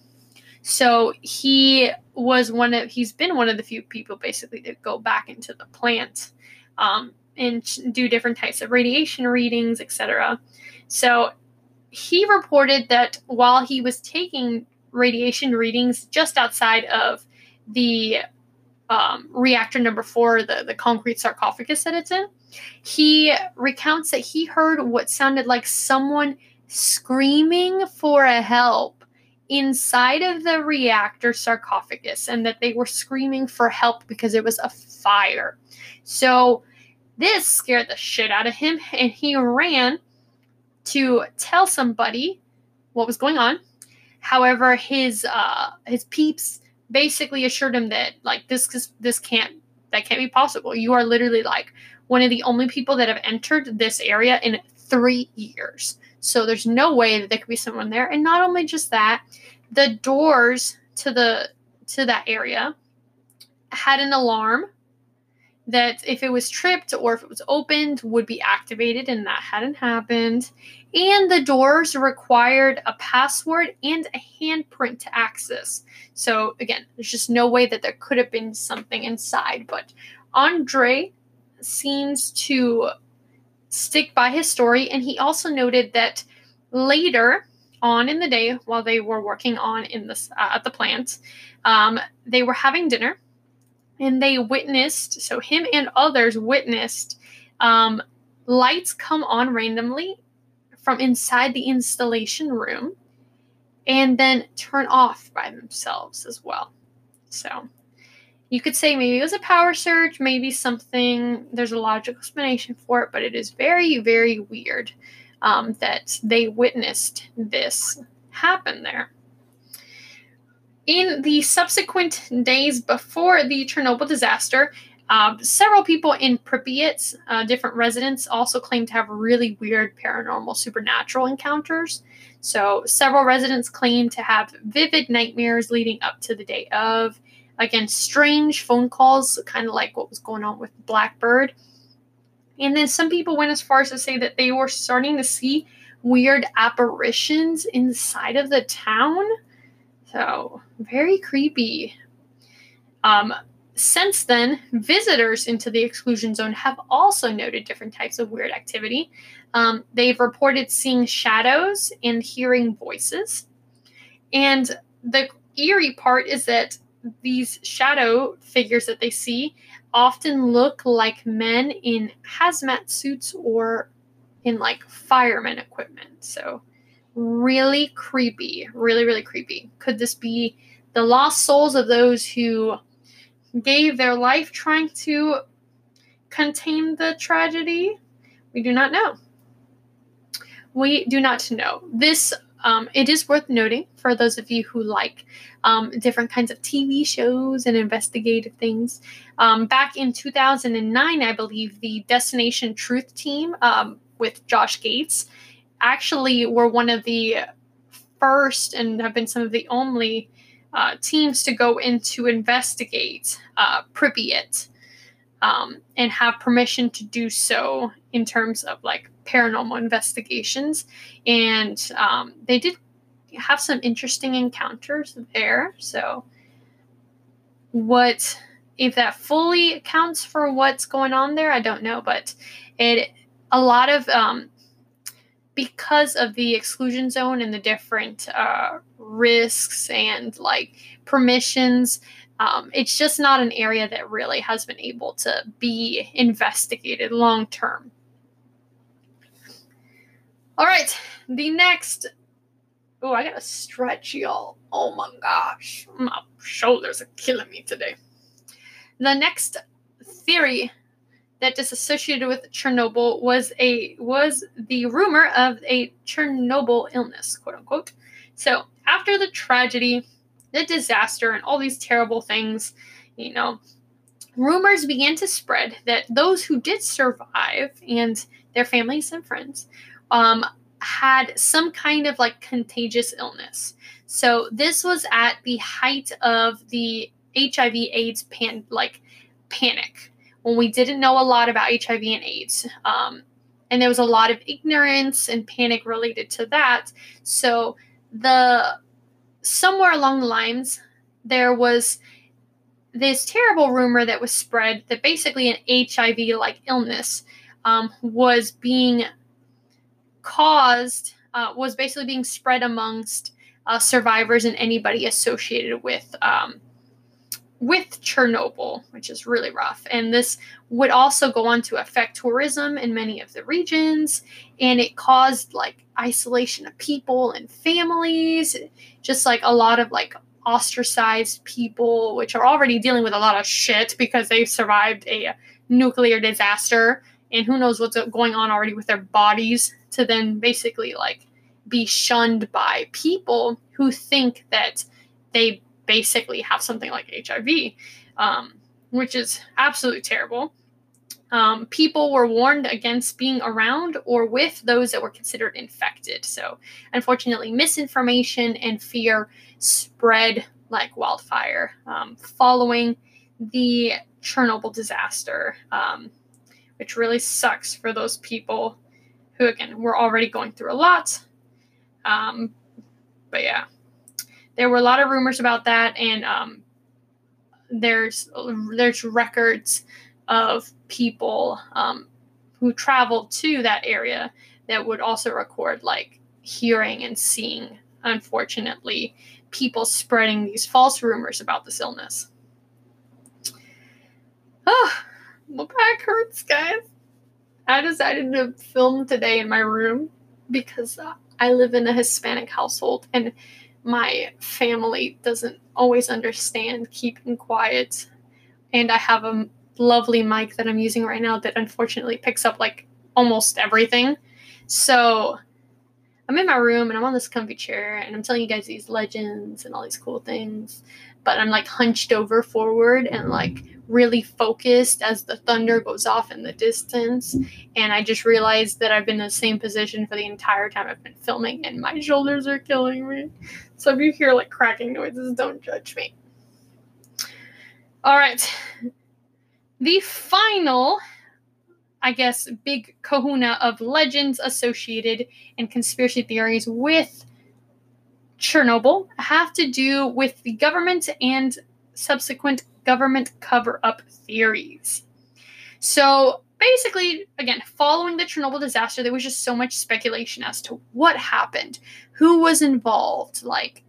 So he was one of he's been one of the few people basically to go back into the plant um, and do different types of radiation readings, etc. So he reported that while he was taking radiation readings just outside of the um, reactor number four, the, the concrete sarcophagus that it's in, he recounts that he heard what sounded like someone screaming for a help inside of the reactor sarcophagus and that they were screaming for help because it was a fire. So this scared the shit out of him and he ran to tell somebody what was going on. However, his uh his peeps basically assured him that like this this can't that can't be possible. You are literally like one of the only people that have entered this area in three years. So there's no way that there could be someone there. And not only just that, the doors to the to that area had an alarm that if it was tripped or if it was opened would be activated and that hadn't happened and the doors required a password and a handprint to access so again there's just no way that there could have been something inside but andre seems to stick by his story. And he also noted that later on in the day, while they were working on in this uh, at the plant, um, they were having dinner, and they witnessed. So him and others witnessed um, lights come on randomly from inside the installation room, and then turn off by themselves as well. So you could say maybe it was a power surge, maybe something, there's a logical explanation for it, but it is very, very weird um, that they witnessed this happen there. In the subsequent days before the Chernobyl disaster, uh, several people in Pripyat, uh, different residents, also claim to have really weird paranormal supernatural encounters. So, several residents claim to have vivid nightmares leading up to the day of, Again, strange phone calls, kind of like what was going on with Blackbird. And then some people went as far as to say that they were starting to see weird apparitions inside of the town. So, very creepy. Um, since then, visitors into the exclusion zone have also noted different types of weird activity. Um, they've reported seeing shadows and hearing voices. And the eerie part is that these shadow figures that they see often look like men in hazmat suits or in like fireman equipment. So, really creepy. Really, really creepy. Could this be the lost souls of those who gave their life trying to contain the tragedy? We do not know. We do not know. This um, it is worth noting for those of you who like um, different kinds of TV shows and investigative things. Um, back in 2009, I believe the Destination Truth team um, with Josh Gates actually were one of the first and have been some of the only uh, teams to go in to investigate uh, Pripyat um, and have permission to do so in terms of like paranormal investigations. And um, they did have some interesting encounters there. So, what if that fully accounts for what's going on there? I don't know, but it a lot of um, because of the exclusion zone and the different uh, risks and like permissions. Um, it's just not an area that really has been able to be investigated long term. All right, the next. Oh, I gotta stretch, y'all. Oh my gosh, my shoulders are killing me today. The next theory that is associated with Chernobyl was a was the rumor of a Chernobyl illness, quote unquote. So after the tragedy, the disaster, and all these terrible things, you know, rumors began to spread that those who did survive and their families and friends um, had some kind of like contagious illness. So this was at the height of the HIV/AIDS pan like panic when we didn't know a lot about HIV and AIDS. Um, and there was a lot of ignorance and panic related to that. So the somewhere along the lines there was this terrible rumor that was spread that basically an HIV like illness um, was being caused, uh, was basically being spread amongst uh, survivors and anybody associated with um, with Chernobyl, which is really rough. And this would also go on to affect tourism in many of the regions. And it caused like isolation of people and families, just like a lot of like ostracized people, which are already dealing with a lot of shit because they survived a nuclear disaster. And who knows what's going on already with their bodies to then basically like be shunned by people who think that they basically have something like HIV, um, which is absolutely terrible. Um, people were warned against being around or with those that were considered infected. So, unfortunately, misinformation and fear spread like wildfire um, following the Chernobyl disaster, um, which really sucks for those people who, again, were already going through a lot. Um, but yeah, there were a lot of rumors about that, and um, there's there's records of people um, who traveled to that area that would also record like hearing and seeing, unfortunately, people spreading these false rumors about this illness. Oh, my back hurts, guys. I decided to film today in my room because I live in a Hispanic household and my family doesn't always understand keeping quiet. And I have a lovely mic that I'm using right now that unfortunately picks up like almost everything. So I'm in my room and I'm on this comfy chair and I'm telling you guys these legends and all these cool things. But I'm like hunched over forward and like really focused as the thunder goes off in the distance. And I just realized that I've been in the same position for the entire time I've been filming and my shoulders are killing me. So if you hear like cracking noises, don't judge me. All right. The final, I guess, big kahuna of legends associated and conspiracy theories with Chernobyl have to do with the government and subsequent government cover up theories. So basically, again, following the Chernobyl disaster, there was just so much speculation as to what happened, who was involved, like,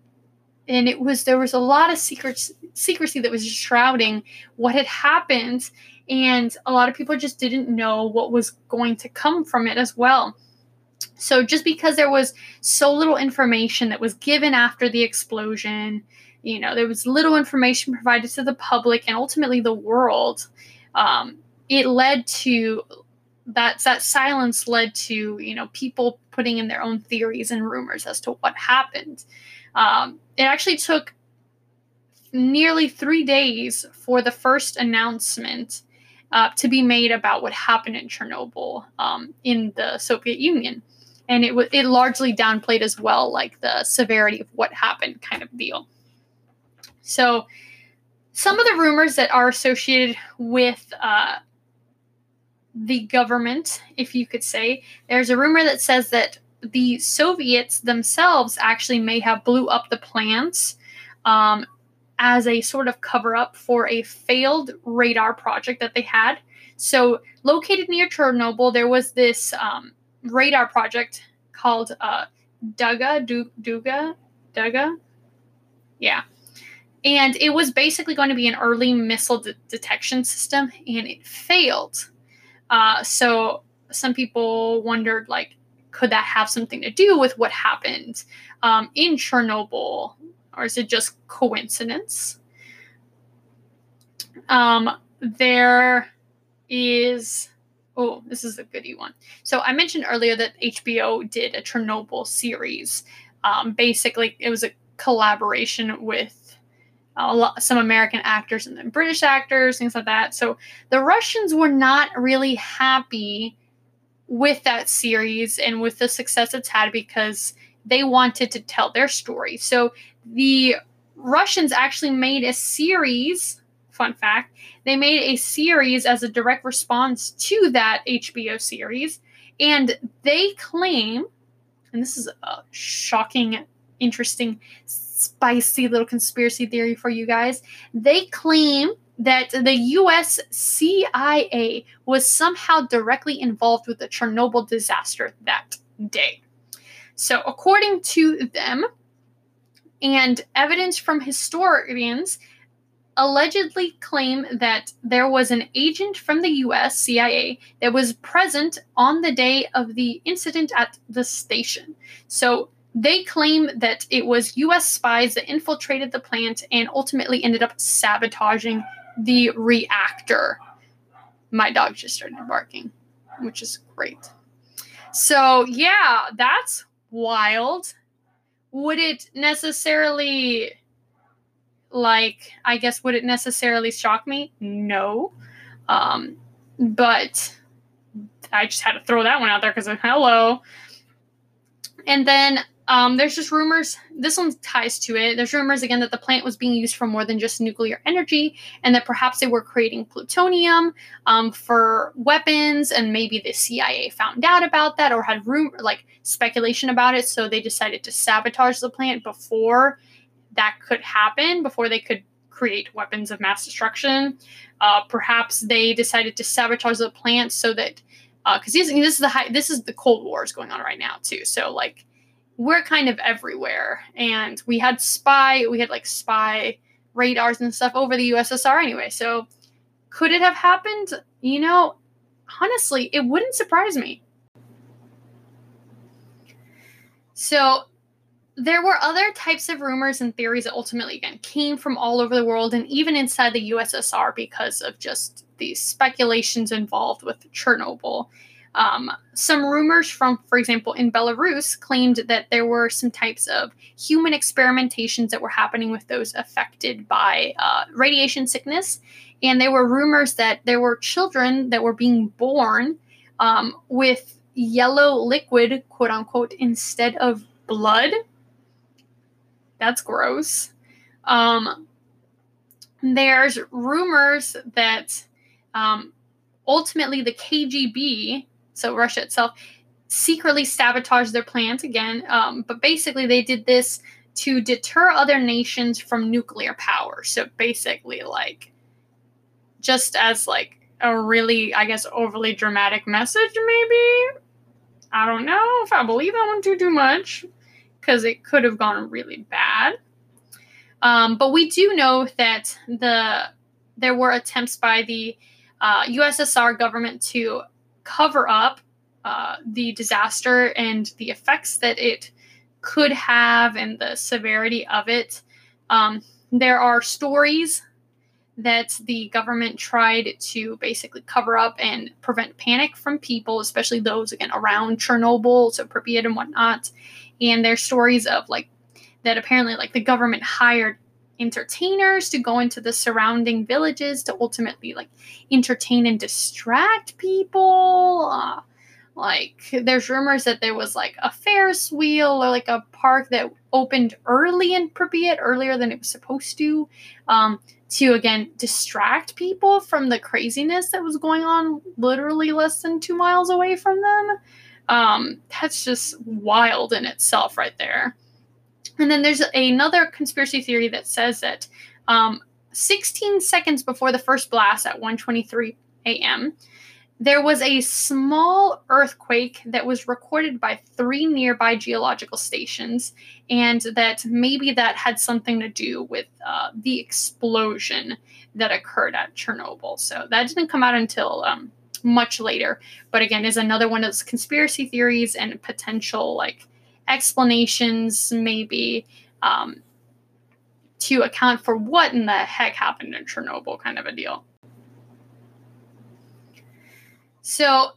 and it was there was a lot of secrets secrecy that was shrouding what had happened, and a lot of people just didn't know what was going to come from it as well. So just because there was so little information that was given after the explosion, you know, there was little information provided to the public and ultimately the world. Um, it led to that that silence led to you know people putting in their own theories and rumors as to what happened. Um, it actually took nearly three days for the first announcement uh, to be made about what happened in Chernobyl um, in the Soviet Union. And it, w- it largely downplayed as well, like the severity of what happened kind of deal. So, some of the rumors that are associated with uh, the government, if you could say, there's a rumor that says that the Soviets themselves actually may have blew up the plants um, as a sort of cover up for a failed radar project that they had. So, located near Chernobyl, there was this um, radar project called uh, Duga, du- Duga, Duga, yeah. And it was basically going to be an early missile de- detection system, and it failed. Uh, so some people wondered, like, could that have something to do with what happened um, in Chernobyl or is it just coincidence? Um, there is oh, this is a goody one. So I mentioned earlier that HBO did a Chernobyl series. Um, basically, it was a collaboration with a lot, some American actors and then British actors, things like that. So the Russians were not really happy with that series and with the success it's had because they wanted to tell their story. So the Russians actually made a series. Fun fact they made a series as a direct response to that HBO series. And they claim, and this is a shocking, interesting, spicy little conspiracy theory for you guys. They claim that the US CIA was somehow directly involved with the Chernobyl disaster that day. So, according to them, and evidence from historians allegedly claim that there was an agent from the US CIA that was present on the day of the incident at the station. So they claim that it was US spies that infiltrated the plant and ultimately ended up sabotaging the reactor. My dog just started barking, which is great. So, yeah, that's wild would it necessarily like i guess would it necessarily shock me no um but i just had to throw that one out there because hello and then um, there's just rumors this one ties to it. There's rumors again that the plant was being used for more than just nuclear energy and that perhaps they were creating plutonium um, for weapons and maybe the cia found out about that or had room like speculation about it so they decided to sabotage the plant before that could happen before they could create weapons of mass destruction. Uh, perhaps they decided to sabotage the plant so that because uh, this, this is the high, this is the cold war is going on right now too so like we're kind of everywhere. And we had spy, we had like spy radars and stuff over the USSR anyway. So could it have happened? You know, honestly, it wouldn't surprise me. So there were other types of rumors and theories that ultimately again came from all over the world and even inside the USSR because of just the speculations involved with Chernobyl um, some rumors from, for example, in Belarus claimed that there were some types of human experimentations that were happening with those affected by uh, radiation sickness. And there were rumors that there were children that were being born um, with yellow liquid, quote unquote, instead of blood. That's gross. Um, there's rumors that um, ultimately the KGB so Russia itself secretly sabotaged their plans again. Um, but basically, they did this to deter other nations from nuclear power. So basically, like, just as like a really, I guess, overly dramatic message, maybe. I don't know if I believe that one too too much, because it could have gone really bad. Um, but we do know that the there were attempts by the uh, USSR government to cover up uh, the disaster and the effects that it could have and the severity of it. Um, there are stories that the government tried to basically cover up and prevent panic from people, especially those again around Chernobyl, so Pripyat and whatnot. And there's stories of like that apparently like the government hired entertainers to go into the surrounding villages to ultimately like entertain and distract people. Uh, like there's rumors that there was like a Ferris wheel or like a park that opened early in Pripyat, earlier than it was supposed to. Um, to again distract people from the craziness that was going on literally less than two miles away from them. Um, that's just wild in itself, right there. And then there's another conspiracy theory that says that um, 16 seconds before the first blast at 1:23 a.m., there was a small earthquake that was recorded by three nearby geological stations, and that maybe that had something to do with uh, the explosion that occurred at Chernobyl. So that didn't come out until um, much later, but again, is another one of those conspiracy theories and potential like explanations, maybe. Um, to account for what in the heck happened in Chernobyl, kind of a deal. So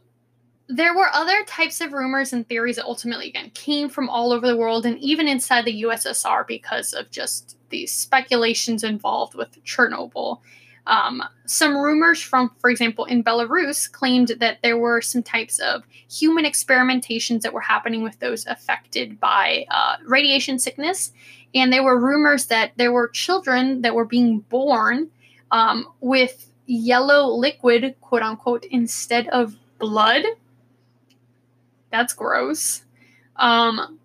there were other types of rumors and theories that ultimately again came from all over the world and even inside the USSR because of just these speculations involved with Chernobyl. Um, some rumors from, for example, in Belarus claimed that there were some types of human experimentations that were happening with those affected by uh, radiation sickness. And there were rumors that there were children that were being born um, with yellow liquid, quote unquote, instead of blood. That's gross. Um,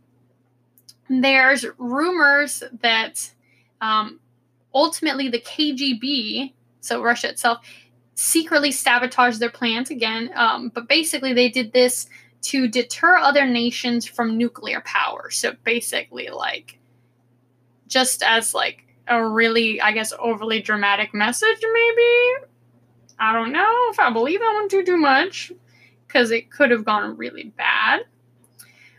there's rumors that um, ultimately the KGB, so Russia itself, secretly sabotaged their plans again. Um, but basically, they did this to deter other nations from nuclear power. So basically, like, just as like a really, I guess, overly dramatic message, maybe I don't know if I believe that one too too much because it could have gone really bad.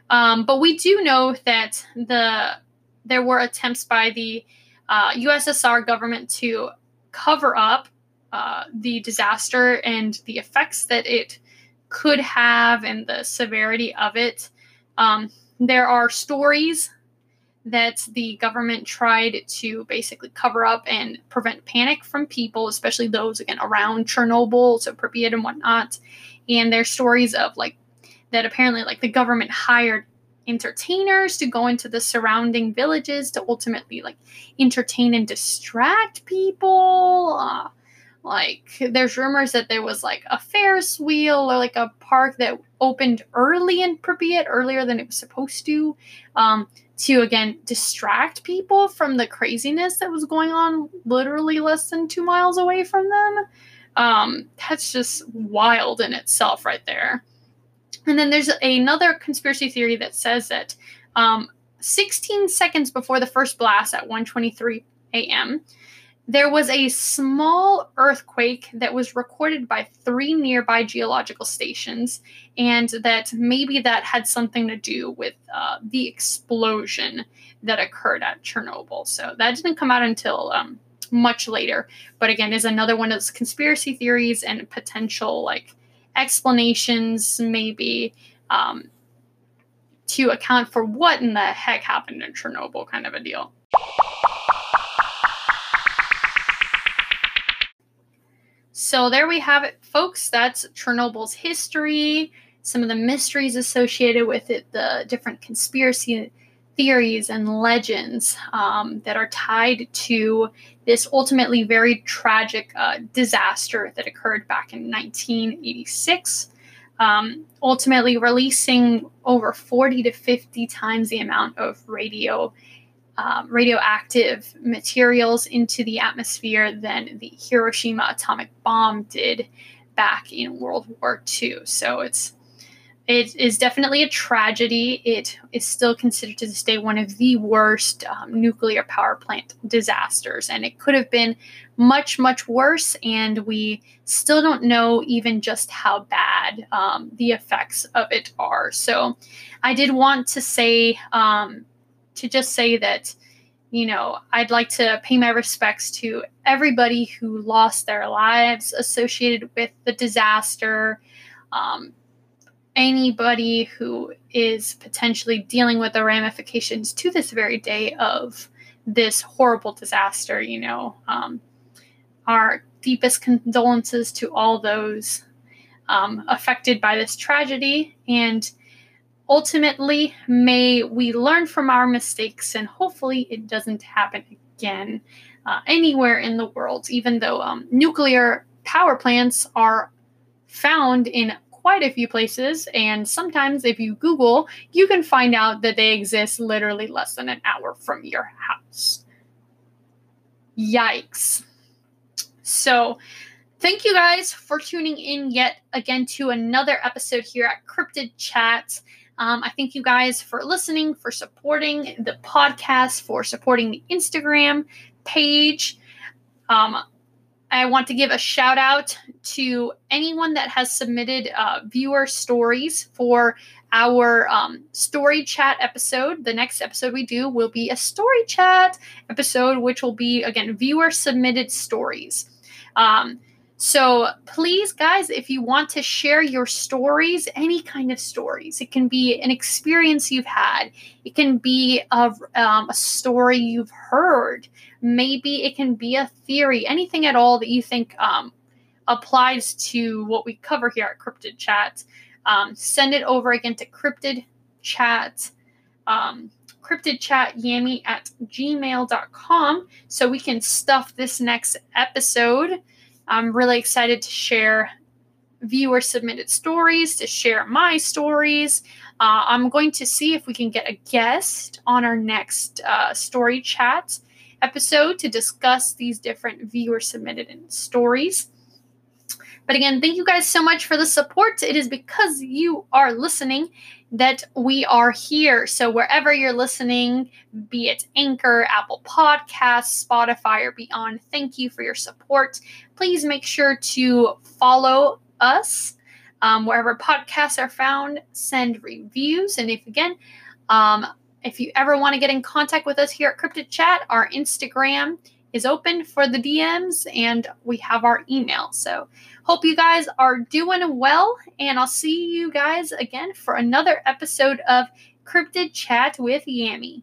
Um, but we do know that the there were attempts by the uh, USSR government to cover up uh, the disaster and the effects that it could have and the severity of it. Um, there are stories that the government tried to basically cover up and prevent panic from people, especially those again around Chernobyl, so Pripyat and whatnot. And there's stories of like that apparently like the government hired entertainers to go into the surrounding villages to ultimately like entertain and distract people. Uh, like there's rumors that there was like a Ferris wheel or like a park that opened early in Pripyat, earlier than it was supposed to. Um, to again distract people from the craziness that was going on literally less than two miles away from them. Um, that's just wild in itself, right there. And then there's another conspiracy theory that says that um, 16 seconds before the first blast at 1:23 a.m., there was a small earthquake that was recorded by three nearby geological stations, and that maybe that had something to do with uh, the explosion that occurred at Chernobyl. So that didn't come out until um, much later, but again, is another one of those conspiracy theories and potential like explanations, maybe um, to account for what in the heck happened in Chernobyl, kind of a deal. So there we have it, folks. That's Chernobyl's history, some of the mysteries associated with it, the different conspiracy theories and legends um, that are tied to this ultimately very tragic uh, disaster that occurred back in 1986. Um, ultimately, releasing over 40 to 50 times the amount of radio um, radioactive materials into the atmosphere than the Hiroshima atomic bomb did back in World War II. So it's it is definitely a tragedy. It is still considered to this day one of the worst um, nuclear power plant disasters, and it could have been much, much worse. And we still don't know even just how bad um, the effects of it are. So, I did want to say um, to just say that you know, I'd like to pay my respects to everybody who lost their lives associated with the disaster. Um, anybody who is potentially dealing with the ramifications to this very day of this horrible disaster, you know. Um, our deepest condolences to all those um, affected by this tragedy. And ultimately, may we learn from our mistakes and hopefully it doesn't happen again uh, anywhere in the world, even though um, nuclear power plants are found in quite a few places. And sometimes, if you Google, you can find out that they exist literally less than an hour from your house. Yikes. So, thank you guys for tuning in yet again to another episode here at Cryptid Chat. Um, I thank you guys for listening, for supporting the podcast, for supporting the Instagram page. Um, I want to give a shout out to anyone that has submitted uh, viewer stories for our um, story chat episode. The next episode we do will be a story chat episode, which will be, again, viewer submitted stories. Um, so please, guys, if you want to share your stories, any kind of stories, it can be an experience you've had, it can be a, um, a story you've heard, maybe it can be a theory, anything at all that you think um, applies to what we cover here at Cryptid Chat. Um, send it over again to Cryptid Chat. Um, cryptidchatyami at gmail.com so we can stuff this next episode I'm really excited to share viewer submitted stories, to share my stories. Uh, I'm going to see if we can get a guest on our next uh, story chat episode to discuss these different viewer submitted stories. But again, thank you guys so much for the support. It is because you are listening that we are here. So wherever you're listening, be it Anchor, Apple Podcasts, Spotify, or beyond, thank you for your support. Please make sure to follow us um, wherever podcasts are found. Send reviews, and if again, um, if you ever want to get in contact with us here at Cryptid Chat, our Instagram is open for the DMs, and we have our email. So Hope you guys are doing well, and I'll see you guys again for another episode of Cryptid Chat with Yami.